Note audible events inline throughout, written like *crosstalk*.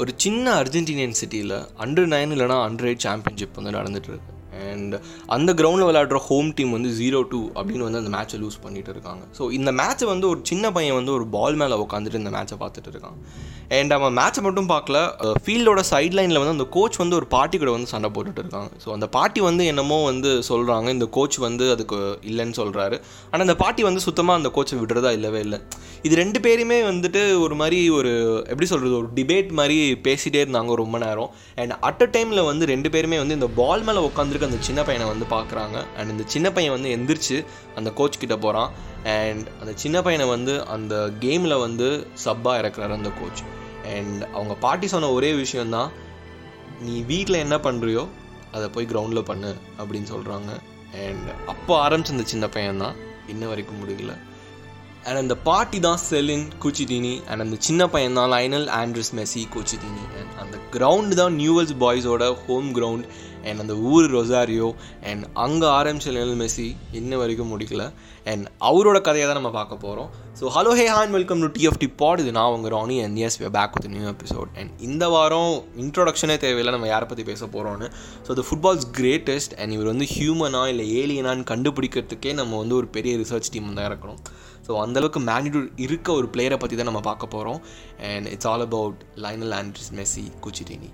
ஒரு சின்ன அர்ஜென்டினியன் சிட்டியில் அண்டர் நைன் இல்லைனா அண்டர் எயிட் சாம்பியன்ஷிப் வந்து நடந்துட்டு இருக்கு. அண்ட் அந்த கிரவுண்டில் விளையாடுற ஹோம் டீம் வந்து ஜீரோ டூ அப்படின்னு வந்து அந்த மேட்சை லூஸ் பண்ணிட்டு இருக்காங்க. ஸோ இந்த மேட்ச்சை வந்து ஒரு சின்ன பையன் வந்து ஒரு பால் மேலே உட்காந்துட்டு இந்த மேட்சை பார்த்துட்டு இருக்கான். அண்ட் அவன் மேட்ச்சை மட்டும் பார்க்கல ஃபீல்டோட சைட் லைனில் வந்து அந்த கோச் வந்து ஒரு பாட்டி கூட வந்து சண்டை போட்டுட்டு இருக்காங்க. ஸோ அந்த பாட்டி வந்து என்னமோ வந்து சொல்கிறாங்க இந்த கோச் வந்து அதுக்கு இல்லைன்னு சொல்கிறாரு ஆனால் அந்த பாட்டி வந்து சுத்தமாக அந்த கோச்சை விடுறதா இல்லவே இல்லை. இது ரெண்டு பேருமே வந்துட்டு ஒரு மாதிரி ஒரு எப்படி சொல்கிறது ஒரு டிபேட் மாதிரி பேசிகிட்டே இருந்தாங்க ரொம்ப நேரம். அண்ட் அட் அ டைமில் வந்து ரெண்டு பேருமே வந்து இந்த பால் மேலே உட்காந்துருக்க அந்த சின்ன பையனை வந்து பார்க்குறாங்க. அண்ட் இந்த சின்ன பையன் வந்து எந்திரிச்சு அந்த கோச் கிட்ட போகிறான் அண்ட் அந்த சின்ன பையனை வந்து அந்த கேமில் வந்து சப்பாக இறக்குறாரு அந்த கோச் அண்ட் அவங்க பாட்டி சொன்ன ஒரே விஷயந்தான் நீ வீட்டில் என்ன பண்ணுறியோ அதை போய் கிரவுண்டில் பண்ணு அப்படின்னு சொல்கிறாங்க அண்ட் அப்போ ஆரம்பிச்சு அந்த சின்ன பையன் தான் இன்ன வரைக்கும் முடியல. அண்ட் அந்த பாட்டி தான் செலின் கூச்சிட்டினி அண்ட் அந்த சின்ன பையன் தான் Lionel Andres Messi Cuccittini and அந்த கிரவுண்டு தான் நியூவல்ஸ் பாய்ஸோட ஹோம் கிரவுண்ட் அண்ட் அந்த ஊர் ரொசாரியோ அண்ட் அங்கே ஆரம்பிச்ச லைனல் மெஸ்ஸி இன்ன வரைக்கும் முடிக்கல. அண்ட் அவரோட கதையை தான் நம்ம பார்க்க போகிறோம் ஸோ ஹலோ ஹே ஹான் வெல்கம் டு டிஎஃப்டி பாட் இது நான் உங்கள் Rani and is back with new episode and இந்த வாரம் இன்ட்ரோடக்ஷனே தேவையில்லை. நம்ம யாரை பற்றி பேச போகிறோன்னு so the football's greatest and இவர் வந்து ஹியூமனா இல்லை ஏலியனான்னு கண்டுபிடிக்கிறதுக்கே நம்ம வந்து ஒரு பெரிய ரிசர்ச் டீம் தான் இருக்கணும் ஸோ அந்தளவுக்கு மேக்னிடியூட் இருக்க ஒரு பிளேயரை பற்றி தான் நம்ம பார்க்க போகிறோம் and it's all about Lionel Andres Messi Cuccittini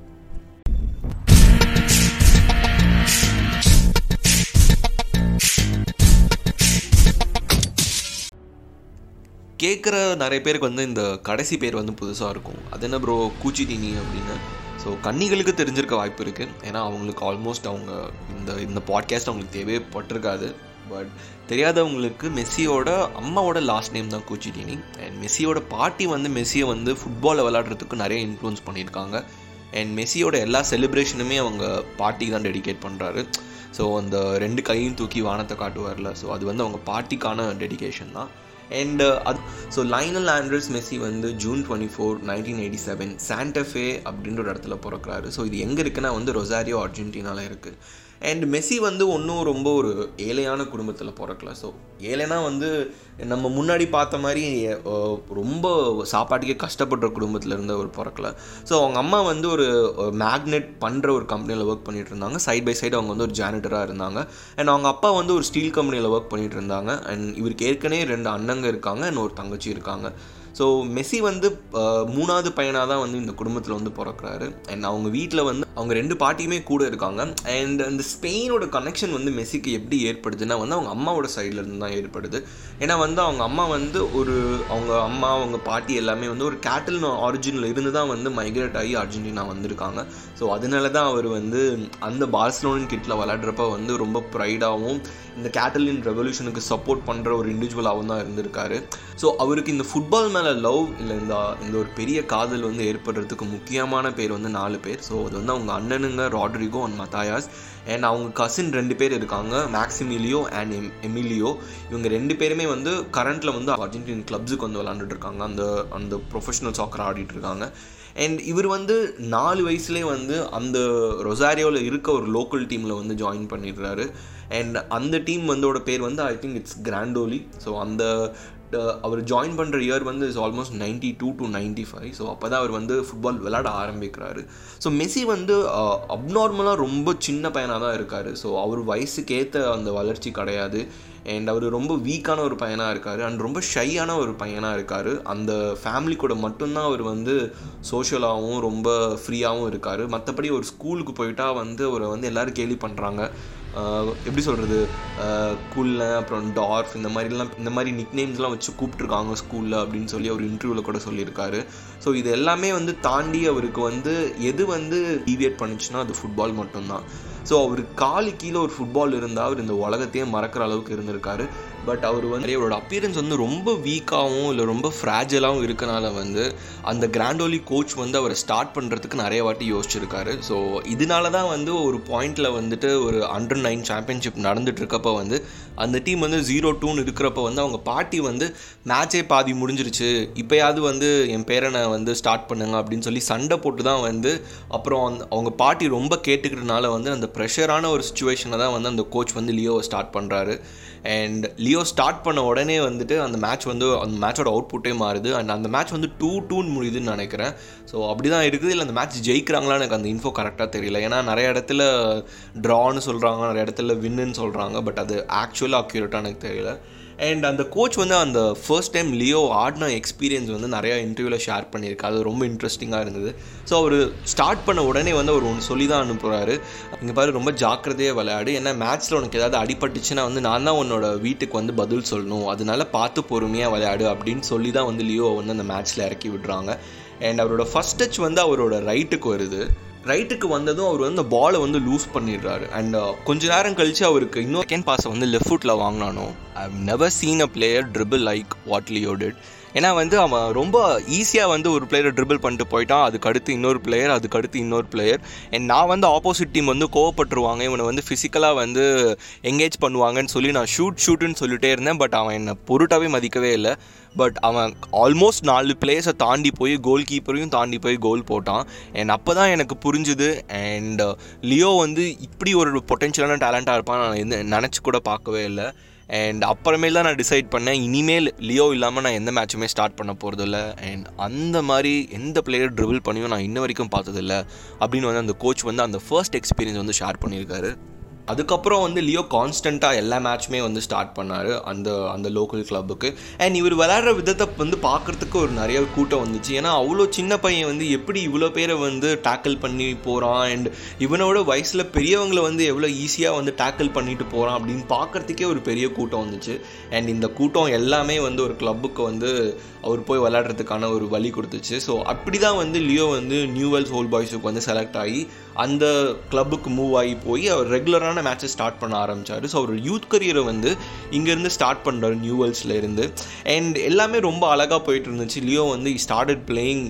கேட்குற நிறைய பேருக்கு வந்து இந்த கடைசி பேர் வந்து புதுசாக இருக்கும். அது என்ன ப்ரோ கூச்சிட்டினி அப்படின்னு. ஸோ கன்னிகளுக்கு தெரிஞ்சிருக்க வாய்ப்பு இருக்குது ஏன்னா அவங்களுக்கு ஆல்மோஸ்ட் அவங்க இந்த இந்த பாட்காஸ்ட் அவங்களுக்கு தேவைப்பட்டிருக்காது பட் தெரியாதவங்களுக்கு மெஸ்ஸியோட அம்மாவோட லாஸ்ட் நேம் தான் கூச்சிட்டினி அண்ட் மெஸ்ஸியோட பாட்டி வந்து மெஸ்ஸியை வந்து ஃபுட்பாலில் விளாட்றதுக்கு நிறைய இன்ஃப்ளூன்ஸ் பண்ணியிருக்காங்க. அண்ட் மெஸ்ஸியோட எல்லா செலிப்ரேஷனுமே அவங்க பாட்டிக்கு தான் டெடிகேட் பண்ணுறாரு ஸோ அந்த ரெண்டு கையும் தூக்கி வானத்தை காட்டுவார்ல. ஸோ அது வந்து அவங்க பாட்டிக்கான டெடிகேஷன் தான். அண்ட் அது ஸோ லைனல் ஆண்ட்ரஸ் மெஸ்ஸி வந்து June twenty four nineteen eighty seven Santa Fe அப்படின்ற ஒரு இடத்துல பிறக்கிறாரு. ஸோ இது எங்கே இருக்குன்னா வந்து ரொசாரியோ அர்ஜென்டினாவில் இருக்குது அண்ட் மெஸ்ஸி வந்து ஒன்றும் ரொம்ப ஒரு ஏழையான குடும்பத்தில் பிறக்கல. ஸோ ஏழைனா வந்து நம்ம முன்னாடி பார்த்த மாதிரி ரொம்ப சாப்பாட்டுக்கே கஷ்டப்படுற குடும்பத்தில் இருந்த ஒரு பிறக்கல. ஸோ அவங்க அம்மா வந்து ஒரு மேக்னெட் பண்ணுற ஒரு கம்பெனியில் ஒர்க் பண்ணிட்டு இருந்தாங்க. சைட் பை சைடு அவங்க வந்து ஒரு ஜானிட்டராக இருந்தாங்க. அண்ட் அவங்க அப்பா வந்து ஒரு ஸ்டீல் கம்பெனியில் ஒர்க் பண்ணிட்டு இருந்தாங்க. அண்ட் இவருக்கு ஏற்கனவே ரெண்டு அண்ணங்க இருக்காங்க. அண்ட் ஒரு தங்கச்சி இருக்காங்க. ஸோ மெஸ்ஸி வந்து மூணாவது பையனாக தான் வந்து இந்த குடும்பத்தில் வந்து பிறக்கிறாரு. அண்ட் அவங்க வீட்டில் வந்து அவங்க ரெண்டு பாட்டியுமே கூட இருக்காங்க. அண்ட் அந்த ஸ்பெயினோட கனெக்ஷன் வந்து மெஸ்ஸிக்கு எப்படி ஏற்படுதுன்னா வந்து அவங்க அம்மாவோட சைட்லேருந்து தான் ஏற்படுது. ஏன்னா வந்து அவங்க அம்மா வந்து ஒரு அவங்க அம்மா அவங்க பாட்டி எல்லாமே வந்து ஒரு கேட்டில் ஆரிஜினில் இருந்து தான் வந்து மைக்ரேட் ஆகி அர்ஜென்டினா வந்திருக்காங்க. ஸோ அதனால தான் அவர் வந்து அந்த பார்சலோனின் கிட்டில் விளாட்றப்ப வந்து ரொம்ப ப்ரைடாகவும் இந்த கேட்டலின் ரெவல்யூஷனுக்கு சப்போர்ட் பண்ணுற ஒரு இண்டிவிஜுவலாகவும் தான் இருந்திருக்காரு. ஸோ அவருக்கு இந்த ஃபுட்பால் மேலே லவ் இல்லை இந்த இந்த ஒரு பெரிய காதல் வந்து ஏற்படுறதுக்கு முக்கியமான பேர் வந்து நாலு பேர். ஸோ அது வந்து அவங்க அண்ணனுங்க ராட்ரிகோ அண்ட் மத்தாயாஸ் அண்ட் அவங்க கசின் ரெண்டு பேர் இருக்காங்க மேக்சிமிலியோ அண்ட் எம் எமிலியோ இவங்க ரெண்டு பேருமே வந்து கரண்ட்டில் வந்து அர்ஜென்டின் கிளப்ஸுக்கு வந்து விளாண்டுட்ருக்காங்க அந்த அந்த ப்ரொஃபஷனல் சாக்கர் ஆடிட்டு இருக்காங்க. அண்ட் இவர் வந்து நாலு வயசுலேயே வந்து அந்த ரொசாரியோவில் இருக்க ஒரு லோக்கல் டீமில் வந்து ஜாயின் பண்ணிடுறாரு. அண்ட் அந்த டீம் வந்தோட பேர் வந்து I think it's Grandoli so அந்த அவர் ஜாயின் பண்ணுற இயர் வந்து is almost ninety two to ninety five so அப்போ தான் அவர் வந்து ஃபுட்பால் விளாட ஆரம்பிக்கிறாரு. ஸோ மெஸ்ஸி வந்து அப்நார்மலாக ரொம்ப சின்ன பையனாக தான் இருக்கார். ஸோ அவர் வயசுக்கேற்ற அந்த வளர்ச்சி கிடையாது. அண்ட் அவர் ரொம்ப வீக்கான ஒரு பையனாக இருக்கார். அண்ட் ரொம்ப ஷையான ஒரு பையனாக இருக்கார். அந்த ஃபேமிலி கூட மட்டும்தான் அவர் வந்து சோஷியலாகவும் ரொம்ப ஃப்ரீயாகவும் இருக்கார். மற்றபடி ஒரு ஸ்கூலுக்கு போயிட்டா வந்து அவரை வந்து எல்லோரும் கேலி பண்ணுறாங்க எப்படி சொல்கிறது குல்ல அப்புறம் டார்ஃப் இந்த மாதிரிலாம் இந்த மாதிரி நிக் நேம்ஸ்லாம் வச்சு கூப்பிட்ருக்காங்க ஸ்கூலில் அப்படின்னு சொல்லி அவர் இன்டர்வியூவில் கூட சொல்லியிருக்காரு. ஸோ இது எல்லாமே வந்து தாண்டி அவருக்கு வந்து எது வந்து டீவியேட் பண்ணுச்சுன்னா அது ஃபுட்பால் மட்டும்தான். ஸோ அவர் காலு கீழே ஒரு ஃபுட்பால் இருந்தால் அவர் இந்த உலகத்தையே மறக்கிற அளவுக்கு இருந்திருக்காரு. பட் அவர் வந்து அவரோட அப்பியரன்ஸ் வந்து ரொம்ப வீக்காகவும் இல்லை ரொம்ப ஃப்ராஜலாகவும் இருக்கனால வந்து அந்த கிராண்டோலி கோச் வந்து அவரை ஸ்டார்ட் பண்ணுறதுக்கு நிறைய வாட்டி யோசிச்சிருக்காரு. ஸோ இதனால தான் வந்து ஒரு பாயிண்டில் வந்துட்டு ஒரு அண்டர் நைன் சாம்பியன்ஷிப் நடந்துட்டு இருக்கப்போ வந்து அந்த டீம் வந்து ஜீரோ டூன்னு இருக்கிறப்ப வந்து அவங்க பாட்டி வந்து மேட்சே பாதி முடிஞ்சிருச்சு. இப்போயாவது வந்து என் பேரனை வந்து ஸ்டார்ட் பண்ணுங்க அப்படின்னு சொல்லி சண்டை போட்டு தான் வந்து அப்புறம் அந் அவங்க பாட்டி ரொம்ப கேட்டுக்கிறதுனால வந்து அந்த ப்ரெஷரான ஒரு சுச்சுவேஷனை தான் வந்து அந்த கோச் வந்து லியோவை ஸ்டார்ட் பண்ணுறாரு அண்ட் லியோ ஸ்டார்ட் பண்ண உடனே வந்துட்டு அந்த மேட்ச் வந்து அந்த மேட்சோட அவுட்புட்டே மாறுது. அண்ட் அந்த மேட்ச் வந்து டூ டூன்னு முடியுதுன்னு நினைக்கிறேன். ஸோ அப்படி தான் இருக்குது. இல்லை அந்த மேட்ச் ஜெயிக்கிறாங்களான்னு எனக்கு அந்த இன்ஃபோ கரெக்டாக தெரியல. ஏன்னா நிறைய இடத்துல ட்ரான்னு சொல்கிறாங்க நிறைய இடத்துல வின்னுன்னு சொல்கிறாங்க பட் அது ஆக்சுவலாக அக்யூரேட்டாக எனக்கு தெரியல. அண்ட் அந்த கோச் வந்து அந்த ஃபர்ஸ்ட் டைம் லியோ ஆடின எக்ஸ்பீரியன்ஸ் வந்து நிறையா இன்டர்வியூவில் ஷேர் பண்ணியிருக்காரு. அது ரொம்ப இன்ட்ரெஸ்டிங்காக இருந்தது. ஸோ அவர் ஸ்டார்ட் பண்ண உடனே வந்து அவர் ஒன்று சொல்லி தான் அனுப்புகிறாரு இங்கே பாரு ரொம்ப ஜாக்கிரதையாக விளையாடு. ஏன்னா மேட்ச்சில் உனக்கு ஏதாவது அடிபட்டுச்சுன்னா வந்து நான் தான் உன்னோட வீட்டுக்கு வந்து பதில் சொல்லணும். அதனால பார்த்து பொறுமையாக விளையாடு அப்படின்னு சொல்லி தான் வந்து லியோ வந்து அந்த மேட்ச்சில் இறக்கி விடுறாங்க. அண்ட் அவரோட ஃபஸ்ட் டச் வந்து அவரோட ரைட்டுக்கு வருது. ரைட்டுக்கு வந்ததும் அவர் வந்து அந்த பாலை வந்து லூஸ் பண்ணிடுறாரு. அண்ட் uh, கொஞ்ச நேரம் கழிச்சு அவருக்கு இன்னொரு செகண்ட் பாஸை வந்து லெஃப்ட் ஃபுட்டில் வாங்கினானோ. I never seen a player dribble like what Leo did ஏன்னா வந்து அவன் ரொம்ப ஈஸியாக வந்து ஒரு பிளேயரை ட்ரிபிள் பண்ணிட்டு போயிட்டான். அதுக்கு அடுத்து இன்னொரு பிளேயர் அதுக்கு அடுத்து இன்னொரு பிளேயர் அண்ட் நான் வந்து ஆப்போசிட் டீம் வந்து கோவப்பட்டுருவாங்க. இவனை வந்து ஃபிசிக்கலாக வந்து எங்கேஜ் பண்ணுவாங்கன்னு சொல்லி நான் ஷூட் ஷூட்டுன்னு சொல்லிட்டே இருந்தேன். பட் அவன் என்னை பொருட்டாவே மதிக்கவே இல்லை. பட் அவன் ஆல்மோஸ்ட் நாலு பிளேயர்ஸை தாண்டி போய் கோல் கீப்பரையும் தாண்டி போய் கோல் போட்டான். அண்ட் அப்போ தான் எனக்கு புரிஞ்சுது. அண்ட் uh, லியோ வந்து இப்படி ஒரு பொட்டென்ஷியலான டேலண்ட்டாக இருப்பான் நான் எந்த நினச்சி கூட பார்க்கவே இல்லை. அண்ட் அப்புறமேல் தான் நான் டிசைட் பண்ணேன். இனிமேல் லியோ இல்லாமல் நான் எந்த மேட்சுமே ஸ்டார்ட் பண்ண போகிறதில்ல அண்ட் அந்த மாதிரி எந்த பிளேயர் ட்ரிபிள் பண்ணியும் நான் இன்ன வரைக்கும் பார்த்ததில்ல. அப்படின்னு வந்து அந்த கோச் வந்து அந்த ஃபர்ஸ்ட் எக்ஸ்பீரியன்ஸ் வந்து ஷேர் பண்ணியிருக்காரு. அதுக்கப்புறம் வந்து லியோ கான்ஸ்டண்ட்டாக எல்லா மேட்ச்மே வந்து ஸ்டார்ட் பண்ணார் அந்த அந்த லோக்கல் கிளப்புக்கு அண்ட் இவர் விளையாடுற விதத்தை வந்து பார்க்குறதுக்கு ஒரு நிறைய கூட்டம் வந்துச்சு. ஏன்னா அவ்வளோ சின்ன பையன் வந்து எப்படி இவ்வளோ பேரை வந்து டேக்கிள் பண்ணி போகிறான் அண்ட் இவனோட வயசில் பெரியவங்களை வந்து எவ்வளோ ஈஸியாக வந்து டேக்கிள் பண்ணிட்டு போகிறான் அப்படின்னு பார்க்குறதுக்கே ஒரு பெரிய கூட்டம் வந்துச்சு. அண்ட் இந்த கூட்டம் எல்லாமே வந்து ஒரு கிளப்புக்கு வந்து அவர் போய் விளையாடுறதுக்கான ஒரு வழி கொடுத்துச்சு. ஸோ அப்படி தான் வந்து லியோ வந்து நியூவெல்ஸ் ஹோல் பாய்ஸுக்கு வந்து செலக்ட் ஆகி அந்த கிளப்புக்கு மூவ் ஆகி போய் அவர் ரெகுலரான மேட்சஸ் ஸ்டார்ட் பண்ண ஆரம்பித்தார் ஸோ அவர் யூத் கரியரை வந்து இங்கேருந்து ஸ்டார்ட் பண்ணுறாரு நியூவல்ஸில் இருந்து. அண்ட் எல்லாமே ரொம்ப அழகாக போயிட்டு இருந்துச்சு. லியோ வந்து ஸ்டார்டட் பிளேயிங்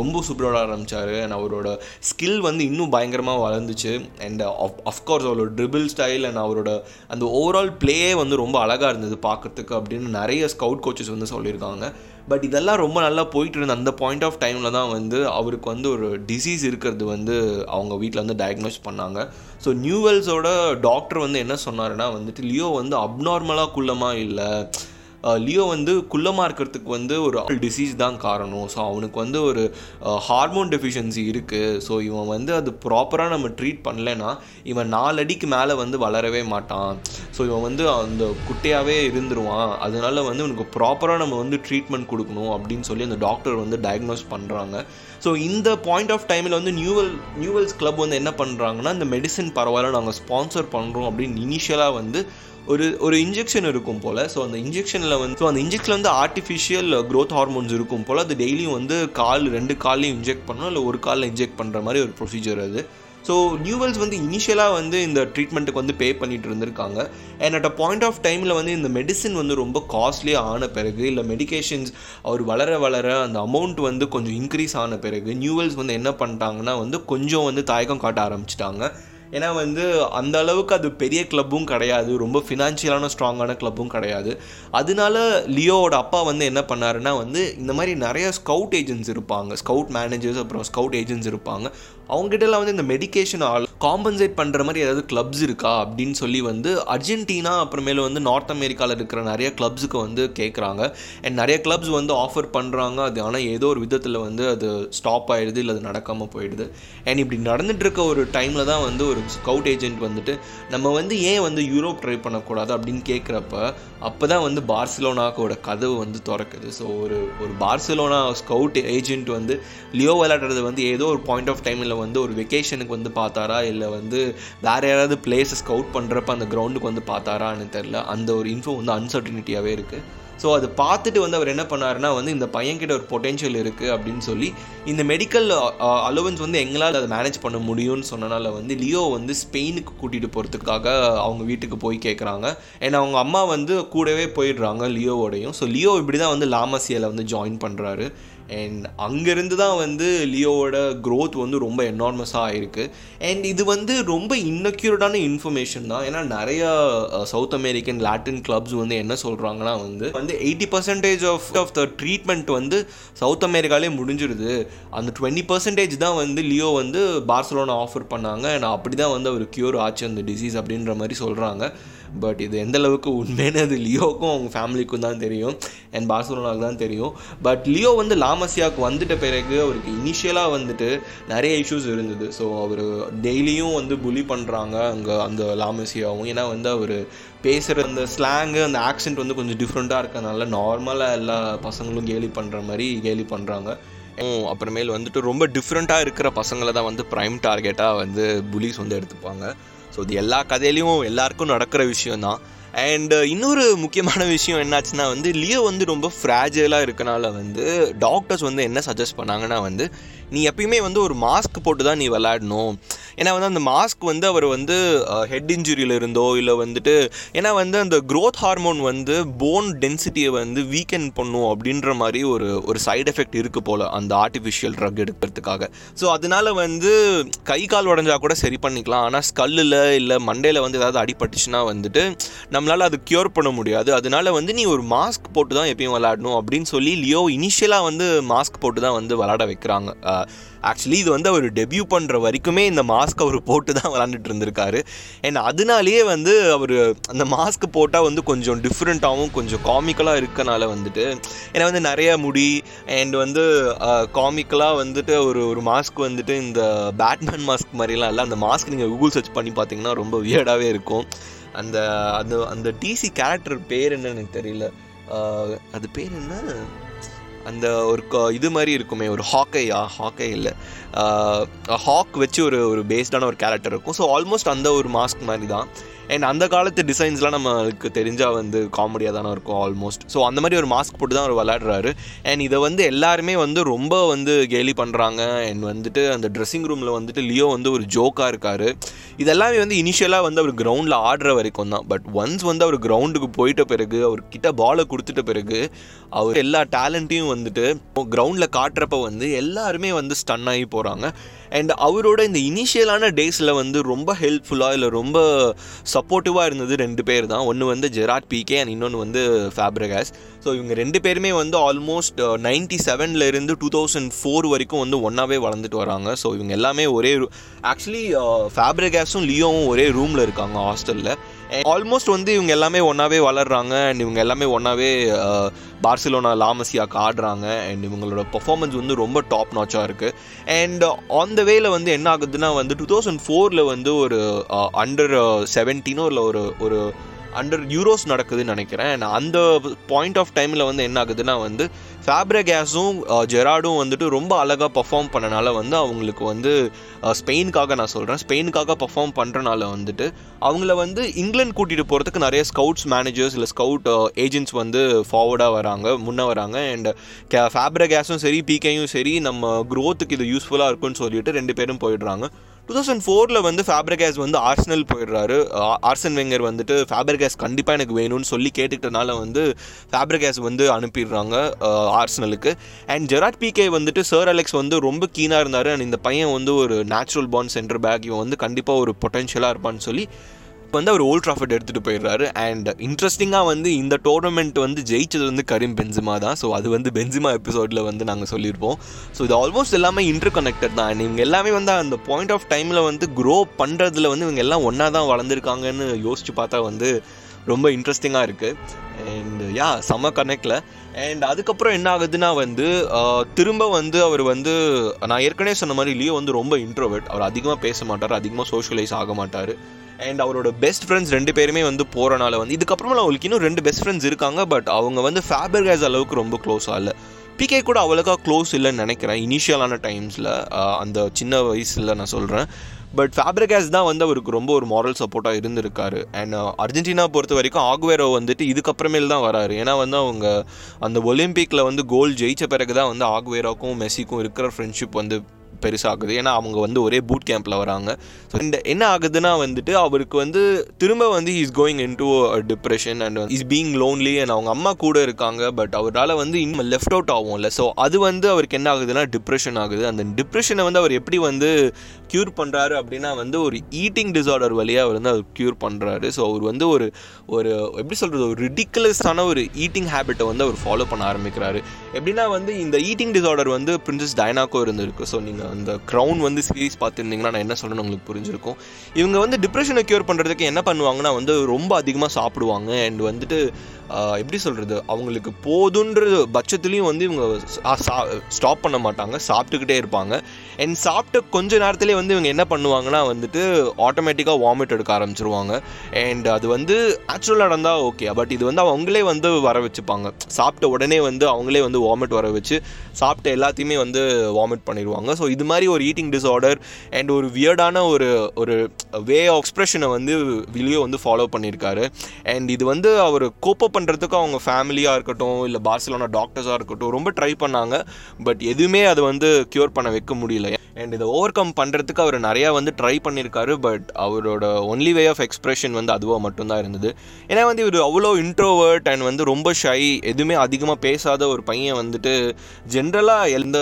ரொம்ப சூப்பராக ஆரம்பித்தார் அண்ட் அவரோட ஸ்கில் வந்து இன்னும் பயங்கரமாக வளர்ந்துச்சு. அண்ட் அஃப்கோர்ஸ் அவரோட ட்ரிபிள் ஸ்டைல் அண்ட் அவரோட அந்த ஓவரால் பிளேயே வந்து ரொம்ப அழகாக இருந்தது பார்க்கறதுக்கு அப்படின்னு நிறைய ஸ்கவுட் கோச்சஸ் வந்து சொல்லியிருக்காங்க. பட் இதெல்லாம் ரொம்ப நல்லா போயிட்டு இருந்த அந்த பாயிண்ட் ஆஃப் டைமில் தான் வந்து அவருக்கு வந்து ஒரு டிசீஸ் இருக்கிறது வந்து அவங்க வீட்டில் வந்து டயக்னோஸ் பண்ணாங்க. ஸோ நியூவெல்ஸோட டாக்டர் வந்து என்ன சொன்னாருன்னா வந்துட்டு லியோ வந்து அப்நார்மலாக குள்ளமாக இல்லை. லியோ வந்து குள்ளமாக இருக்கிறதுக்கு வந்து ஒரு டிசீஸ் தான் காரணம். ஸோ அவனுக்கு வந்து ஒரு ஹார்மோன் டெஃபிஷியன்சி இருக்குது ஸோ இவன் வந்து அது ப்ராப்பராக நம்ம ட்ரீட் பண்ணலைன்னா இவன் நாலடிக்கு மேலே வந்து வளரவே மாட்டான். ஸோ இவன் வந்து அந்த குட்டையாகவே இருந்துருவான். அதனால வந்து இவனுக்கு ப்ராப்பராக நம்ம வந்து ட்ரீட்மெண்ட் கொடுக்கணும் அப்படின்னு சொல்லி அந்த டாக்டர் வந்து டயக்னோஸ் பண்ணுறாங்க ஸோ இந்த பாயிண்ட் ஆஃப் டைமில் வந்து நியூவல் நியூவல்ஸ் கிளப் வந்து என்ன பண்ணுறாங்கன்னா இந்த மெடிசன் பரவாயில்ல நாங்கள் ஸ்பான்சர் பண்ணுறோம் அப்படின்னு இனிஷியலாக வந்து ஒரு ஒரு இன்ஜெக்ஷன் இருக்கும் போல். ஸோ அந்த இன்ஜெக்ஷனில் வந்து ஸோ அந்த இன்ஜெக்ஷனில் வந்து ஆர்டிஃபிஷியல் க்ரோத் ஹார்மோன்ஸ் இருக்கும் போல். அது டெய்லியும் வந்து கால் ரெண்டு கால்லையும் இன்ஜெக்ட் பண்ணணும். இல்லை ஒரு காலில் இன்ஜெக்ட் பண்ணுற மாதிரி ஒரு ப்ரொசீஜர் அது. ஸோ நியூவல்ஸ் வந்து இனிஷியலாக வந்து இந்த ட்ரீட்மெண்ட்டுக்கு வந்து பே பண்ணிட்டு இருந்திருக்காங்க. And at a point of டைமில் வந்து இந்த மெடிசின் வந்து ரொம்ப காஸ்ட்லியாக ஆன பிறகு இல்லை மெடிகேஷன்ஸ் அவர் வளர வளர அந்த அமௌண்ட் வந்து கொஞ்சம் இன்க்ரீஸ் ஆன பிறகு நியூவல்ஸ் வந்து என்ன பண்ணிட்டாங்கன்னா வந்து கொஞ்சம் வந்து தயக்கம் காட்ட ஆரம்பிச்சிட்டாங்க. ஏன்னா வந்து அந்த அளவுக்கு அது பெரிய கிளப்பும் கிடையாது. ரொம்ப ஃபினான்ஷியலான ஸ்ட்ராங்கான கிளப்பும் கிடையாது. அதனால லியோவோட அப்பா வந்து என்ன பண்ணாருன்னா வந்து இந்த மாதிரி நிறைய ஸ்கவுட் ஏஜென்ட்ஸ் இருப்பாங்க. ஸ்கவுட் மேனேஜர்ஸ் அப்புறம் ஸ்கவுட் ஏஜென்ட்ஸ் இருப்பாங்க. அவங்ககிட்டலாம் வந்து இந்த மெடிக்கேஷன் ஆல் காம்பன்சேட் பண்ணுற மாதிரி ஏதாவது கிளப்ஸ் இருக்கா அப்படின்னு சொல்லி வந்து அர்ஜென்டினா அப்புறமேல வந்து நார்த் அமெரிக்காவில் இருக்கிற நிறைய கிளப்ஸுக்கு வந்து கேட்குறாங்க அண்ட் நிறைய கிளப்ஸ் வந்து ஆஃபர் பண்ணுறாங்க அது ஆனால் ஏதோ ஒரு விதத்தில் வந்து அது ஸ்டாப் ஆகிடுது இல்லை அது நடக்காமல் போயிடுது. அண்ட் இப்படி நடந்துட்டு இருக்க ஒரு டைமில் தான் வந்து ஒரு ஸ்கவுட் ஏஜென்ட் வந்துட்டு நம்ம வந்து ஏன் வந்து யூரோப் ட்ரை பண்ணக்கூடாது அப்படின்னு கேட்குறப்ப அப்போ தான் வந்து பார்சிலோனாக்கோட கதவு வந்து திறக்குது. ஸோ ஒரு ஒரு பார்சிலோனா ஸ்கவுட் ஏஜென்ட் வந்து லியோ விளையாடுறது வந்து ஏதோ ஒரு பாயிண்ட் ஆஃப் டைமில் வந்து ஒரு வெக்கேஷனுக்கு வந்து பார்த்தாரா இல்லை வந்து வேறு யாராவது பிளேஸை ஸ்கவுட் பண்ணுறப்ப அந்த கிரவுண்டுக்கு வந்து பார்த்தாரான்னு தெரில அந்த ஒரு இன்ஃபோ வந்து அன்சர்டினிட்டியாகவே இருக்குது ஸோ அது பார்த்துட்டு வந்து அவர் என்ன பண்ணாருன்னா வந்து இந்த பையன்கிட்ட ஒரு பொட்டென்ஷியல் இருக்குது அப்படின்னு சொல்லி இந்த மெடிக்கல் அலோவன்ஸ் வந்து எங்களால் அதை மேனேஜ் பண்ண முடியும்னு சொன்னனால வந்து லியோ வந்து ஸ்பெயினுக்கு கூட்டிகிட்டு போகிறதுக்காக அவங்க வீட்டுக்கு போய் கேட்குறாங்க ஏன்னா அவங்க அம்மா வந்து கூடவே போயிடுறாங்க லியோவோடையும். ஸோ லியோ இப்படி தான் வந்து லாமசியில் வந்து ஜாயின் பண்ணுறாரு அண்ட் அங்கேருந்து தான் வந்து லியோவோட க்ரோத் வந்து ரொம்ப எனார்மஸாக ஆயிருக்கு அண்ட் இது வந்து ரொம்ப இன்னக்யூர்டான இன்ஃபர்மேஷன் தான். ஏன்னா நிறையா சவுத் அமெரிக்கன் லாட்டின் கிளப்ஸ் வந்து என்ன சொல்கிறாங்கன்னா வந்து வந்து eighty percentage of of the treatment வந்து சவுத் அமெரிக்காலே முடிஞ்சிருது. அந்த டுவெண்ட்டி பர்சன்டேஜ் தான் வந்து லியோ வந்து பார்சலோனா ஆஃபர் பண்ணாங்க. அண்ட் அப்படி தான் வந்து அவர் க்யூர் ஆச்சு அந்த டிசீஸ் அப்படின்ற மாதிரி சொல்கிறாங்க பட் இது எந்த அளவுக்கு உண்மைன்னு அது லியோக்கும் அவங்க ஃபேமிலிக்கும் தான் தெரியும். அண்ட் பார்சலோனாவுக்கு தான் தெரியும். பட் லியோ வந்து லாமசியாவுக்கு வந்துட்ட பிறகு அவருக்கு இனிஷியலாக வந்துட்டு நிறைய இஷ்யூஸ் இருந்தது. ஸோ அவர் டெய்லியும் வந்து புலி பண்ணுறாங்க அங்கே அந்த லாமசியாவும். ஏன்னா வந்து அவர் பேசுகிற அந்த ஸ்லாங்கு அந்த ஆக்சென்ட் வந்து கொஞ்சம் டிஃப்ரெண்ட்டாக இருக்கனால நார்மலாக எல்லா பசங்களும் கேலி பண்ணுற மாதிரி கேலி பண்ணுறாங்க அப்புறமேல் வந்துட்டு ரொம்ப டிஃப்ரெண்ட்டாக இருக்கிற பசங்களை தான் வந்து ப்ரைம் டார்கெட்டாக வந்து புலிஸ் வந்து எடுத்துப்பாங்க. ஸோ இது எல்லா கதையிலையும் எல்லாருக்கும் நடக்கிற விஷயம் தான் uh, இன்னொரு முக்கியமான விஷயம் என்னாச்சுன்னா வந்து லியோ வந்து ரொம்ப ஃப்ராஜலாக இருக்கனால வந்து டாக்டர்ஸ் வந்து என்ன சஜஸ்ட் பண்ணாங்கன்னா வந்து நீ எப்பயுமே வந்து ஒரு மாஸ்க் போட்டு தான் நீ விளையாடணும். ஏன்னா வந்து அந்த மாஸ்க் வந்து அவர் வந்து ஹெட் இன்ஜுரியில் இருந்தோ இல்லை வந்துட்டு ஏன்னா வந்து அந்த க்ரோத் ஹார்மோன் வந்து போன் டென்சிட்டியை வந்து வீக்கன் பண்ணும் அப்படின்ற மாதிரி ஒரு ஒரு சைடு எஃபெக்ட் இருக்குது போல் அந்த ஆர்டிஃபிஷியல் ட்ரக் எடுக்கிறதுக்காக. ஸோ அதனால வந்து கை கால் உடஞ்சா கூட சரி பண்ணிக்கலாம். ஆனால் ஸ்கல்லில் இல்லை மண்டையில் வந்து ஏதாவது அடிபட்டுச்சுன்னா வந்துட்டு நம்மளால் அது க்யூர் பண்ண முடியாது. அதனால வந்து நீ ஒரு மாஸ்க் போட்டு தான் எப்பயும் விளையாடணும் அப்படின்னு சொல்லி லியோ இனிஷியலாக வந்து மாஸ்க் போட்டு தான் வந்து விளாட வைக்கிறாங்க. ஆக்சுவலி இது வந்து அவர் டெபியூ பண்ணுற வரைக்குமே இந்த மாஸ்க் அவர் போட்டு தான் விளாண்டுட்டு இருந்திருக்காரு. அண்ட் அதனாலேயே வந்து அவர் அந்த மாஸ்க் போட்டால் வந்து கொஞ்சம் டிஃப்ரெண்ட்டாகவும் கொஞ்சம் காமிக்கலாக இருக்கனால வந்துட்டு. ஏன்னா வந்து நிறைய முடி அண்ட் வந்து காமிக்கலாக வந்துட்டு ஒரு ஒரு மாஸ்க் வந்துட்டு இந்த பேட்மேன் மாஸ்க் மாதிரிலாம் இல்லை அந்த மாஸ்க் நீங்கள் கூகுள் சர்ச் பண்ணி பார்த்தீங்கன்னா ரொம்ப வியர்டாகவே இருக்கும். அந்த அந்த அந்த டிசி கேரக்டர் பேர் என்னன்னு எனக்கு தெரியல. அது பேர் என்ன? அந்த ஒரு இது மாதிரி இருக்குமே ஒரு ஹாக்கையா? ஹாக்கை இல்லை. ஹாக் வச்சு ஒரு ஒரு பேஸ்டான ஒரு கேரக்டர் இருக்கும். ஸோ ஆல்மோஸ்ட் அந்த ஒரு மாஸ்க் மாதிரி தான் அண்ட் அந்த காலத்து டிசைன்ஸ்லாம் நம்மளுக்கு தெரிஞ்சால் வந்து காமெடியாக தானே இருக்கும் ஆல்மோஸ்ட் ஸோ அந்த மாதிரி ஒரு மாஸ்க் போட்டு தான் அவர் விளாடுறாரு அண்ட் இதை வந்து எல்லாருமே வந்து ரொம்ப வந்து கேலி பண்ணுறாங்க அண்ட் வந்துட்டு அந்த ட்ரெஸ்ஸிங் ரூமில் வந்துட்டு லியோ வந்து ஒரு ஜோக்காக இருக்கார். இதெல்லாமே வந்து இனிஷியலாக வந்து அவர் கிரவுண்டில் ஆடுற வரைக்கும் தான். பட் ஒன்ஸ் வந்து அவர் கிரவுண்டுக்கு போயிட்ட பிறகு அவர் கிட்ட பாலை கொடுத்துட்ட பிறகு அவர் எல்லா டேலண்ட்டையும் வந்துட்டு கிரவுண்டில் காட்டுறப்ப வந்து எல்லாருமே வந்து ஸ்டன் ஆகி போகிறாங்க அண்ட் அவரோட இந்த இனிஷியலான டேஸில் வந்து ரொம்ப ஹெல்ப்ஃபுல்லாக இல்லை ரொம்ப சப்போர்ட்டிவாக இருந்தது ரெண்டு பேர் தான். ஒன்று வந்து ஜெராட் பிகே அண்ட் இன்னொன்று வந்து ஃபேப்ரகாஸ் ஸோ இவங்க ரெண்டு பேருமே வந்து ஆல்மோஸ்ட் நைன்டி செவன்லேருந்து டூ தௌசண்ட் ஃபோர் வரைக்கும் வந்து ஒன்றாவே வளர்ந்துட்டு வராங்க. ஸோ இவங்க எல்லாமே ஒரே ஆக்சுவலி ஃபேப்ரகாஸும் லியோவும் ஒரே ரூமில் இருக்காங்க ஹாஸ்டலில் ஆல்மோஸ்ட் வந்து இவங்க எல்லாமே ஒன்றாவே வளர்றாங்க. அண்ட் இவங்க எல்லாமே ஒன்றாவே பார்சிலோனா லாமசியாக்கு ஆடுறாங்க. அண்ட் இவங்களோட பர்ஃபார்மன்ஸ் வந்து ரொம்ப டாப் நாச்சாக இருக்குது அண்ட் ஆன் த வேல வந்து என்ன ஆகுதுன்னா வந்து டூ தௌசண்ட் ஃபோரில் வந்து ஒரு அண்டர் செவன்டீனோ இல்லை ஒரு ஒரு அண்டர் யூரோஸ் நடக்குதுன்னு நினைக்கிறேன். அந்த பாயிண்ட் ஆஃப் டைமில் வந்து என்ன ஆகுதுன்னா வந்து ஃபேப்ரகேஸும் ஜெராடும் வந்துட்டு ரொம்ப அழகாக பர்ஃபார்ம் பண்ணனால வந்து அவங்களுக்கு வந்து ஸ்பெயினுக்காக நான் சொல்கிறேன் ஸ்பெயினுக்காக பர்ஃபார்ம் பண்ணுறனால வந்துட்டு அவங்கள வந்து இங்கிலாந்து கூட்டிகிட்டு போகிறதுக்கு நிறைய ஸ்கவுட்ஸ் மேனேஜர்ஸ் இல்லை ஸ்கவுட் ஏஜென்ட்ஸ் வந்து ஃபார்வர்டாக வராங்க முன்னே வராங்க. அண்ட் கே ஃபேப்ரகேஸும் சரி பிகேயும் சரி நம்ம க்ரோத்துக்கு இது யூஸ்ஃபுல்லாக இருக்குன்னு சொல்லிட்டு ரெண்டு பேரும் போயிடுறாங்க. டூ தௌசண்ட் ஃபோரில் வந்து ஃபேப்ரிகாஸ் வந்து ஆர்சனல் போயிடுறாரு. ஆர்சன் வெங்கர் வந்துட்டு ஃபேப்ரிகாஸ் கண்டிப்பாக எனக்கு வேணும்னு சொல்லி கேட்டுக்கிட்டனால வந்து ஃபேப்ரிகாஸ் வந்து அனுப்பிடுறாங்க ஆர்சனலுக்கு அண்ட் ஜெராட் பிகே வந்துட்டு சர் அலெக்ஸ் வந்து ரொம்ப கீனாக இருந்தார். அண்ட் இந்த பையன் வந்து ஒரு நேச்சுரல் பான் சென்டர் பேக் இவன் வந்து கண்டிப்பாக ஒரு பொட்டென்ஷியலாக இருப்பான்னு சொல்லி வந்து அவர் ஓல்ட் ட்ராஃபர்ட் எடுத்துகிட்டு போயிடுறாரு. அண்ட் இன்ட்ரெஸ்டிங்காக வந்து இந்த டோர்னமெண்ட் வந்து ஜெயிச்சது வந்து கரீம் பென்சிமா தான். ஸோ அது வந்து பென்சிமா எபிசோடில் வந்து நாங்கள் சொல்லியிருப்போம். ஸோ இது ஆல்மோஸ்ட் எல்லாமே இன்டர் கனெக்டட் தான். அண்ட் இவங்க எல்லாமே வந்து அந்த பாயிண்ட் ஆஃப் டைமில் வந்து க்ரோ பண்ணுறதுல வந்து இவங்க எல்லாம் ஒன்றா தான் வளர்ந்துருக்காங்கன்னு யோசிச்சு பார்த்தா வந்து ரொம்ப இன்ட்ரெஸ்டிங்காக இருக்குது அண்ட் யா செம்ம கனெக்டில் அண்ட் அதுக்கப்புறம் என்ன ஆகுதுன்னா வந்து திரும்ப வந்து அவர் வந்து நான் ஏற்கனவே சொன்ன மாதிரி லியோ வந்து ரொம்ப இன்ட்ரோவெட் அவர் அதிகமாக பேச மாட்டார் அதிகமாக சோஷியலைஸ் ஆக மாட்டார். அண்ட் அவரோட பெஸ்ட் ஃப்ரெண்ட்ஸ் ரெண்டு பேருமே வந்து போகிறனால வந்து இதுக்கப்புறமா அவளுக்கு இன்னும் ரெண்டு பெஸ்ட் ஃப்ரெண்ட்ஸ் இருக்காங்க பட் அவங்க வந்து ஃபேபர் கேஸ் அளவுக்கு ரொம்ப க்ளோஸாக இல்லை. பிகே கூட அவ்வளோக்கா க்ளோஸ் இல்லைன்னு நினைக்கிறேன் இனிஷியலான டைம்ஸில் அந்த சின்ன வயசில் நான் சொல்கிறேன் பட் ஃபேப்ரிகாஸ் தான் வந்து அவருக்கு ரொம்ப ஒரு மாரல் சப்போர்ட்டாக இருந்திருக்காரு. அண்ட் அர்ஜென்டினா பொறுத்த வரைக்கும் ஆகுவேரோ வந்துட்டு இதுக்கப்புறமேல் தான் வராரு. ஏன்னா வந்து அவங்க அந்த ஒலிம்பிக்கில் வந்து கோல் ஜெயிச்ச பிறகு தான் வந்து ஆகுவேரோக்கும் மெஸ்ஸிக்கும் இருக்கிற ஃப்ரெண்ட்ஷிப் வந்து பெருசாகுது. ஏன்னா அவங்க வந்து ஒரே பூட் கேம்பில் வராங்க. ஸோ இந்த என்ன ஆகுதுன்னா வந்துட்டு அவருக்கு வந்து திரும்ப வந்து is going into depression and is being lonely and அவங்க அம்மா கூட இருக்காங்க பட் அவரால் வந்து இன்னும் லெஃப்ட் அவுட் ஆகும்ல. ஸோ அது வந்து அவருக்கு என்ன ஆகுதுன்னா டிப்ரெஷன் ஆகுது. அந்த டிப்ரெஷனை வந்து அவர் எப்படி வந்து க்யூர் பண்ணுறாரு அப்படின்னா வந்து ஒரு ஈட்டிங் டிசார்டர் வழியாக அவர் வந்து அவர் க்யூர் பண்ணுறாரு ஸோ அவர் வந்து ஒரு ஒரு எப்படி சொல்கிறது ஒரு ரிடிக்குலஸான ஒரு ஈட்டிங் ஹேபிட்டை வந்து அவர் ஃபாலோ பண்ண ஆரம்பிக்கிறாரு. எப்படின்னா வந்து இந்த ஈட்டிங் டிசார்டர் வந்து பிரின்சஸ் டைனாக்கோ இருந்திருக்கு. ஸோ நீங்கள் அந்த க்ரௌன் வந்து சீரீஸ் பார்த்துருந்தீங்கன்னா நான் என்ன சொல்கிறேன்னு உங்களுக்கு புரிஞ்சிருக்கும். இவங்க வந்து டிப்ரெஷனை க்யூர் பண்ணுறதுக்கு என்ன பண்ணுவாங்கன்னா வந்து ரொம்ப அதிகமாக சாப்பிடுவாங்க. அண்ட் வந்துட்டு எப்படி சொல்கிறது அவங்களுக்கு போதுன்ற பட்சத்துலேயும் வந்து இவங்க ஸ்டாப் பண்ண மாட்டாங்க. சாப்பிட்டுக்கிட்டே இருப்பாங்க. அண்ட் சாப்பிட்ட கொஞ்ச நேரத்துலேயே வந்து இவங்க என்ன பண்ணுவாங்கன்னா வந்துட்டு ஆட்டோமேட்டிக்காக வாமிட் எடுக்க ஆரம்பிச்சிருவாங்க. அண்ட் அது வந்து ஆக்சுவலாக நடந்தால் ஓகே பட் இது வந்து அவங்களே வந்து வர வச்சுப்பாங்க. சாப்பிட்ட உடனே வந்து அவங்களே வந்து வாமிட் வர வச்சு சாப்பிட்ட எல்லாத்தையுமே வந்து வாமிட் பண்ணிடுவாங்க. ஸோ இது மாதிரி ஒரு ஈட்டிங் டிஸார்டர் அண்ட் ஒரு வியர்டான ஒரு ஒரு வே ஆஃப் எக்ஸ்ப்ரெஷனை வந்து விலியோ வந்து ஃபாலோ பண்ணியிருக்காரு. அண்ட் இது வந்து அவர் கோப்போ பண்ணுறதுக்கு அவங்க ஃபேமிலியாக இருக்கட்டும் இல்லை பார்சிலோனா டாக்டர்ஸாக இருக்கட்டும் ரொம்ப ட்ரை பண்ணாங்க. பட் எதுவுமே அதை வந்து க்யூர் பண்ண வைக்க முடியல. அண்ட் இதை ஓவர் கம் பண்ணுறதுக்கு அவர் நிறையா வந்து ட்ரை பண்ணியிருக்காரு பட் அவரோட ஒன்லி வே ஆஃப் எக்ஸ்ப்ரெஷன் வந்து அதுவாக மட்டும்தான் இருந்தது. ஏன்னா வந்து இவர் அவ்வளோ இன்ட்ரோவர்ட் அண்ட் வந்து ரொம்ப ஷை எதுவுமே அதிகமாக பேசாத ஒரு பையன் வந்துட்டு ஜென்ரலாக எந்த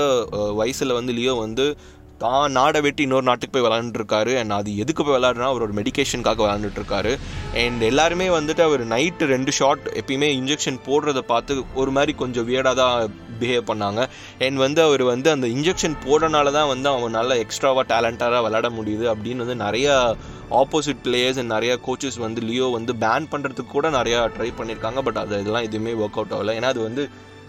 வயசில் வந்து லியோ வந்து தான் நாடை வெட்டி இன்னொரு நாட்டுக்கு போய் விளாண்டுருக்காரு அண்ட் அது எதுக்கு போய் விளாடுனா அவரோட மெடிகேஷனுக்காக விளாண்டுட்ருக்காரு அண்ட் எல்லாருமே வந்துட்டு அவர் நைட்டு ரெண்டு ஷாட் எப்பயுமே இன்ஜெக்ஷன் போடுறத பார்த்து ஒரு மாதிரி கொஞ்சம் வியடாக தான் பிஹேவ் பண்ணாங்க. அண்ட் வந்து அவர் வந்து அந்த இன்ஜெக்ஷன் போடுறனால தான் வந்து அவனால் எக்ஸ்ட்ராவாக டேலண்டாக விளாட முடியுது அப்படின்னு வந்து நிறையா ஆப்போசிட் பிளேயர்ஸ் அண்ட் நிறைய கோச்சஸ் வந்து லியோ வந்து பேன் பண்ணுறதுக்கு கூட நிறையா ட்ரை பண்ணியிருக்காங்க பட் அது இதெல்லாம் எதுவுமே ஒர்க் அவுட் ஆகல. ஏன்னா அது வந்து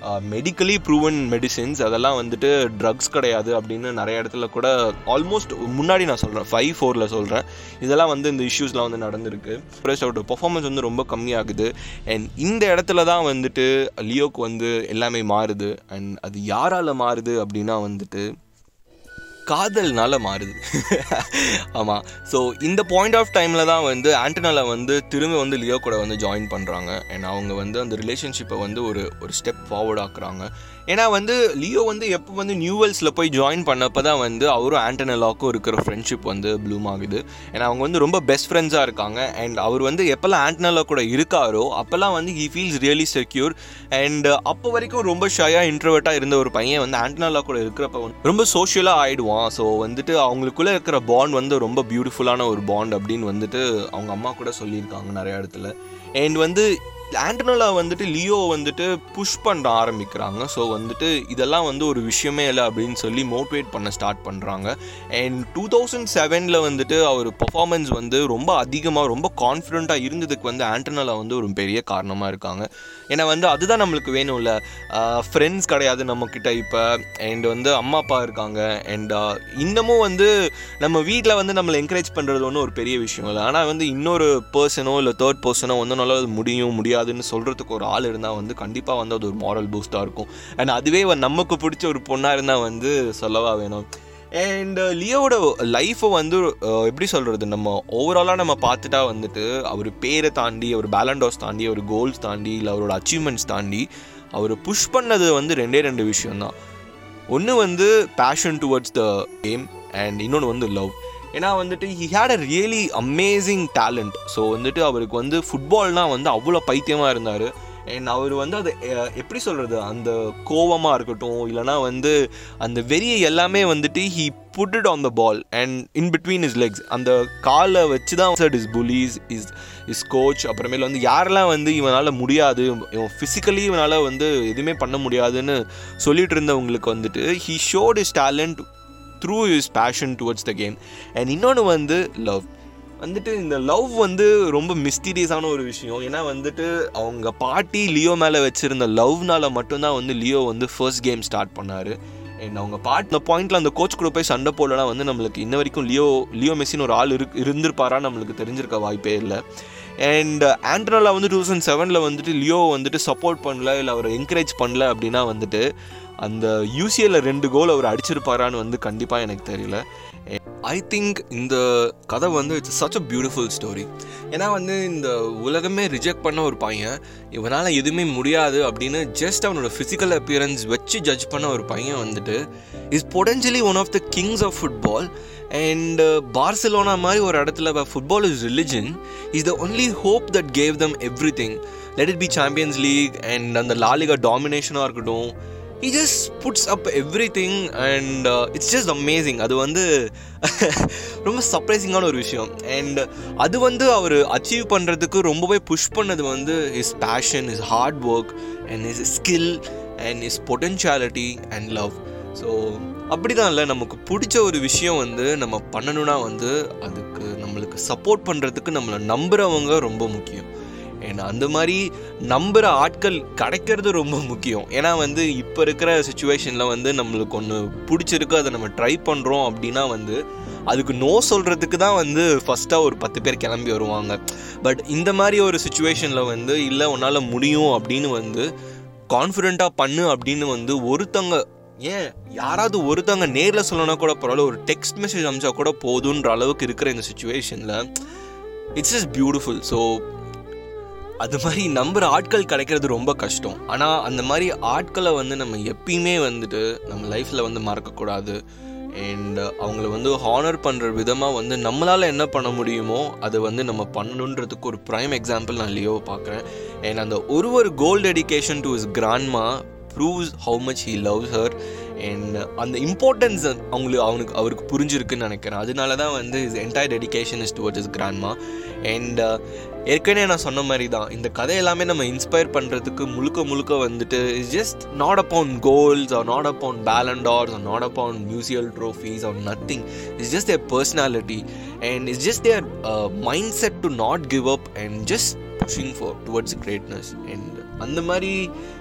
மெடிக்கலி ப்ரூவன் மெடிசின்ஸ் அதெல்லாம் வந்துட்டு ட்ரக்ஸ் கிடையாது அப்படின்னு நிறைய இடத்துல கூட ஆல்மோஸ்ட் முன்னாடி நான் சொல்கிறேன் ஃபைவ் ஃபோரில் சொல்கிறேன் இதெல்லாம் வந்து இந்த இஷ்யூஸ்லாம் வந்து நடந்திருக்கு. ப்ளஸ் அவரோட பர்ஃபார்மன்ஸ் வந்து ரொம்ப கம்மியாகுது. அண்ட் இந்த இடத்துல தான் வந்துட்டு லியோக்கு வந்து எல்லாமே மாறுது. அண்ட் அது யாரால் மாறுது அப்படின்னா வந்துட்டு காதல்னால மாறுது. *laughs* ஆமாம் ஸோ இந்த பாயிண்ட் ஆஃப் டைமில் தான் வந்து ஆண்டனால வந்து திரும்ப வந்து லியோ கூட வந்து ஜாயின் பண்ணுறாங்க அண்ட் அவங்க வந்து அந்த ரிலேஷன்ஷிப்பை வந்து ஒரு ஒரு ஸ்டெப் ஃபார்வர்ட் ஆக்குறாங்க. ஏன்னா வந்து லியோ வந்து எப்போ வந்து நியூவெல்ஸில் போய் ஜாயின் பண்ணப்போ தான் வந்து அவரும் ஆண்டனலாக்கும் இருக்கிற ஃப்ரெண்ட்ஷிப் வந்து ப்ளூம் ஆகுது. ஏன்னா அவங்க வந்து ரொம்ப பெஸ்ட் ஃப்ரெண்ட்ஸாக இருக்காங்க. அண்ட் அவர் வந்து எப்போல்லாம் ஆண்டனலா கூட இருக்காரோ அப்போல்லாம் வந்து he feels really secure and அப்போ வரைக்கும் ரொம்ப ஷையாக இன்ட்ரவர்ட்டாக இருந்த ஒரு பையன் வந்து ஆண்டனலா கூட இருக்கிறப்ப வந்து ரொம்ப சோஷியலாக ஆகிடுவான் ஸோ வந்துட்டு அவங்களுக்குள்ளே இருக்கிற பாண்ட் வந்து ரொம்ப பியூட்டிஃபுல்லான ஒரு பாண்ட் அப்படின்னு வந்துட்டு அவங்க அம்மா கூட சொல்லியிருக்காங்க நிறைய இடத்துல. அண்ட் வந்து ஆண்டனோலா வந்துட்டு லியோ வந்துட்டு புஷ் பண்ண ஆரம்பிக்கிறாங்க. ஸோ வந்துட்டு இதெல்லாம் வந்து ஒரு விஷயமே இல்லை அப்படின்னு சொல்லி மோட்டிவேட் பண்ண ஸ்டார்ட் பண்ணுறாங்க அண்ட் டூ தௌசண்ட் செவனில் வந்துட்டு அவர் பர்ஃபார்மன்ஸ் வந்து ரொம்ப அதிகமாக ரொம்ப கான்ஃபிடெண்ட்டாக இருந்ததுக்கு வந்து ஆண்டனோலா வந்து ஒரு பெரிய காரணமாக இருக்காங்க. ஏன்னா வந்து அதுதான் நம்மளுக்கு வேணும்ல. ஃப்ரெண்ட்ஸ் கிடையாது நம்மக்கிட்ட இப்போ. அண்ட் வந்து அம்மா அப்பா இருக்காங்க. அண்ட் இன்னமும் வந்து நம்ம வீட்டில் வந்து நம்மளை என்கரேஜ் பண்ணுறது ஒன்றும் ஒரு பெரிய விஷயம் இல்லை. ஆனால் வந்து இன்னொரு பர்சனோ இல்லை தேர்ட் பர்சனோ வந்து நல்லா முடியும் முடியாது. முடியாதுன்னு சொல்கிறதுக்கு ஒரு ஆள் இருந்தால் வந்து கண்டிப்பாக வந்து அது ஒரு மாரல் பூஸ்ட்டாக இருக்கும். அண்ட் அதுவே நமக்கு பிடிச்ச ஒரு பொண்ணாக இருந்தால் வந்து சொல்லவா வேணும். அண்ட் லியோவோட லைஃப்பை வந்து எப்படி சொல்கிறது நம்ம ஓவராலாக நம்ம பார்த்துட்டா வந்துட்டு அவர் பேரை தாண்டி அவர் பேலண்டோஸ் தாண்டி அவர் கோல்ஸ் தாண்டி இல்லை அவரோட அச்சீவ்மெண்ட்ஸ் தாண்டி அவர் புஷ் பண்ணது வந்து ரெண்டே ரெண்டு விஷயம்தான். ஒன்று வந்து passion towards the game and இன்னொன்று வந்து லவ் ஏன்னா வந்துட்டு he had a really amazing talent so வந்துட்டு அவருக்கு வந்து ஃபுட்பால்னால் வந்து அவ்வளோ பைத்தியமாக இருந்தார். அண்ட் அவர் வந்து அது எப்படி சொல்கிறது அந்த கோவமாக இருக்கட்டும் இல்லைனா வந்து அந்த வெறியை எல்லாமே வந்துட்டு he put it on the ball and in between his legs அந்த காலை வச்சு தான் sir his bullies his his coach அப்புறமேல வந்து யாரெல்லாம் வந்து இவனால் முடியாது இவன் ஃபிசிக்கலி இவனால் வந்து எதுவுமே பண்ண முடியாதுன்னு சொல்லிட்டு இருந்தவங்களுக்கு வந்துட்டு he showed his talent through his passion towards the game and இன்னொன்று வந்து லவ் வந்துட்டு இந்த லவ் வந்து ரொம்ப மிஸ்டீரியஸான ஒரு விஷயம். ஏன்னா வந்துட்டு அவங்க பாட்டி லியோ மேலே வச்சுருந்த லவ்னால மட்டும்தான் வந்து லியோ வந்து ஃபர்ஸ்ட் கேம் ஸ்டார்ட் பண்ணார். அண்ட் அவங்க பாட் அந்த பாயிண்ட்டில் அந்த கோச் கூட போய் சண்டை போடலனா வந்து நம்மளுக்கு இன்ன வரைக்கும் லியோ லியோ மெஸ்ஸின்னு ஒரு ஆள் இரு இருந்திருப்பாரா நம்மளுக்கு தெரிஞ்சிருக்க வாய்ப்பே இல்லை. அண்ட் ஆண்ட்ரோலா வந்து டூ தௌசண்ட் செவனில் வந்துட்டு லியோ வந்துட்டு சப்போர்ட் பண்ணல இல்லை அவரை என்கரேஜ் பண்ணல அப்படின்னா வந்துட்டு அந்த யூசிஎல்ல ரெண்டு கோல் அவர் அடிச்சிருப்பாரான்னு வந்து கண்டிப்பாக எனக்கு தெரியல. ஐ திங்க் இந்த கதை வந்து it's such a beautiful story ஏன்னா வந்து இந்த உலகமே ரிஜெக்ட் பண்ண ஒரு பையன். இவனால் எதுவுமே முடியாது அப்படின்னு ஜஸ்ட் அவனோட ஃபிசிக்கல் அப்பியரன்ஸ் வச்சு ஜட்ஜ் பண்ண ஒரு பையன் வந்துட்டு his potentially one of the kings of football and Barcelona மாதிரி ஒரு இடத்துல football is religion is the only hope that gave them everything let it be champions league and அந்த லாலிகா டாமினேஷனாக இருக்கட்டும் he just puts up everything and it's just amazing அது வந்து *laughs* ரொம்ப சர்ப்ரைசிங்கான ஒரு விஷயம். அண்ட் அது வந்து அவர் அச்சீவ் பண்ணுறதுக்கு ரொம்பவே புஷ் பண்ணது வந்து his passion his hard work and his skill and his potentiality and love so அப்படிதான் இல்லை நமக்கு பிடிச்ச ஒரு விஷயம் வந்து நம்ம பண்ணணும்னா வந்து அதுக்கு நம்மளுக்கு சப்போர்ட் பண்ணுறதுக்கு நம்மளை நம்புகிறவங்க ரொம்ப முக்கியம். ஏன்னா அந்த மாதிரி நம்புகிற ஆட்கள் கிடைக்கிறது ரொம்ப முக்கியம். ஏன்னா வந்து இப்போ இருக்கிற சுச்சுவேஷனில் வந்து நம்மளுக்கு ஒன்று பிடிச்சிருக்கு அதை நம்ம ட்ரை பண்ணுறோம் அப்படின்னா வந்து அதுக்கு நோ சொல்கிறதுக்கு தான் வந்து ஃபஸ்ட்டாக ஒரு பத்து பேர் கிளம்பி வருவாங்க. பட் இந்த மாதிரி ஒரு சுச்சுவேஷனில் வந்து இல்லை உன்னால் முடியும் அப்படின்னு வந்து கான்ஃபிடெண்ட்டாக பண்ணு அப்படின்னு வந்து ஒருத்தங்க ஏன் யாராவது ஒருத்தவங்க நேரில் சொல்லணும்னா கூட பரவாயில்ல ஒரு டெக்ஸ்ட் மெசேஜ் அமிச்சா கூட போதுன்ற அளவுக்கு இருக்கிற இந்த சுச்சுவேஷனில் இட்ஸ் இஸ் பியூட்டிஃபுல் ஸோ அது மாதிரி நம்புகிற ஆட்கள் கிடைக்கிறது ரொம்ப கஷ்டம். ஆனால் அந்த மாதிரி ஆட்களை வந்து நம்ம எப்பயுமே வந்துட்டு நம்ம லைஃப்பில் வந்து மறக்கக்கூடாது. அண்ட் அவங்கள வந்து ஹானர் பண்ணுற விதமாக வந்து நம்மளால் என்ன பண்ண முடியுமோ அதை வந்து நம்ம பண்ணணுன்றதுக்கு ஒரு ப்ரைம் எக்ஸாம்பிள் நான் லியோவை பார்க்குறேன். அண்ட் அந்த ஒரு ஒரு goal dedication to his grandma proves how much he loves her and அந்த இம்பார்ட்டன்ஸ் அவங்களுக்கு அவனுக்கு அவருக்கு புரிஞ்சிருக்குன்னு நினைக்கிறேன். அதனால தான் வந்து his entire dedication is towards his grandma and ஏற்கனவே நான் சொன்ன மாதிரி தான் இந்த கதை எல்லாமே நம்ம இன்ஸ்பயர் பண்ணுறதுக்கு முழுக்க முழுக்க வந்துட்டு is just not upon goals or not upon Ballon d'Ors or not upon musical trophies or nothing it's just their personality and it's just their mindset to not give up and just pushing for towards greatness and அந்த மாதிரி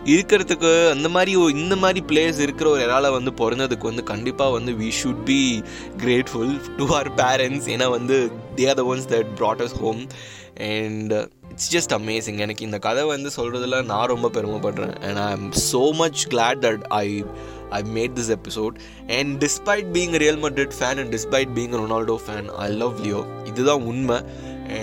இருக்கிறதுக்கு அந்த மாதிரி இந்த மாதிரி place இருக்கிற ஒரு இறால வந்து பிறந்ததுக்கு வந்து கண்டிப்பாக வந்து we should be grateful to our parents ஏன்னா வந்து they are the ones that brought us home and it's just amazing எனக்கு இந்த கதை வந்து சொல்கிறதுல நான் ரொம்ப பெருமைப்படுறேன். And I am so much glad that I I made this episode and despite being Real Madrid fan and despite being Ronaldo fan I love Leo இதுதான் உண்மை.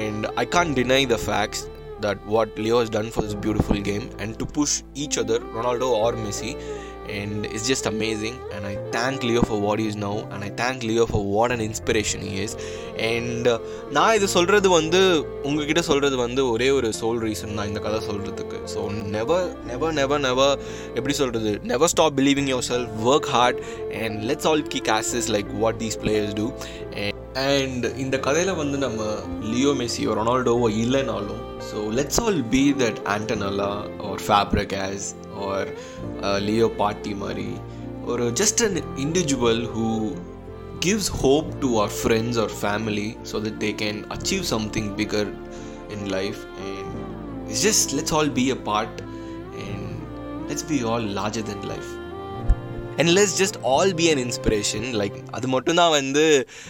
And I can't deny the facts that what Leo has done for this beautiful game and to push each other, Ronaldo or Messi. And it's just amazing. And I thank Leo for what he is now. And I thank Leo for what an inspiration he is. And நான் இது சொல்கிறது வந்து உங்ககிட்ட சொல்கிறது வந்து ஒரே ஒரு soul reason தான் இந்த கதை சொல்கிறதுக்கு so never never never never எப்படி சொல்கிறது never stop believing yourself work hard and let's all kick ass like what these players do and and இந்த கதையில் வந்து நம்ம லியோ மெஸ்ஸியோ ரொனால்டோவோ இல்லைனாலும் so let's all be that ஆண்டனலா ஒரு ஃபேப்ரிக் ஆஸ் ஆர் லியோ பாட்டி மாதிரி ஒரு just an individual who gives hope to our friends or family so that they can achieve something bigger in life and it's just let's all be a part and let's be all larger than life and let's just all be an inspiration like அது மட்டும்தான் வந்து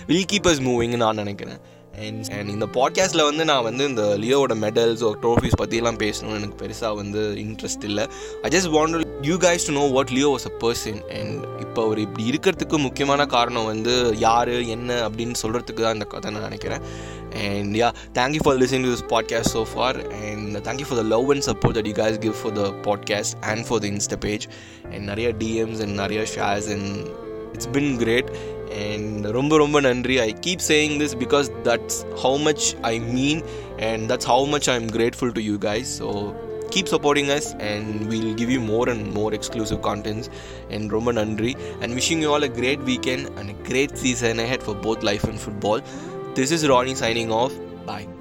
will keepers மூவிங்னு நான் நினைக்கிறேன். And and இந்த பாட்காஸ்ட்டில் வந்து நான் வந்து இந்த லியோவோட மெடல்ஸ் ஒரு ட்ரோஃபீஸ் பற்றிலாம் பேசணும்னு எனக்கு பெருசாக வந்து இன்ட்ரெஸ்ட் இல்லை. I just want you guys to know what Leo was a person and இப்போ அவர் இப்படி இருக்கிறதுக்கு முக்கியமான காரணம் வந்து யார் என்ன அப்படின்னு சொல்கிறதுக்கு தான் இந்த கதை நான் நினைக்கிறேன். And yeah, thank you for listening to this podcast so far. And thank you for the love and support that you guys give for the podcast and for the Insta page. And Naria DMs and Naria shares. And it's been great. And Rumba Rumba Nandri, I keep saying this because that's how much I mean. And that's how much I'm grateful to you guys. So keep supporting us and we'll give you more and more exclusive contents in Roman Andri and wishing you all a great weekend and a great season ahead for both life and football. This is Ronnie signing off. Bye.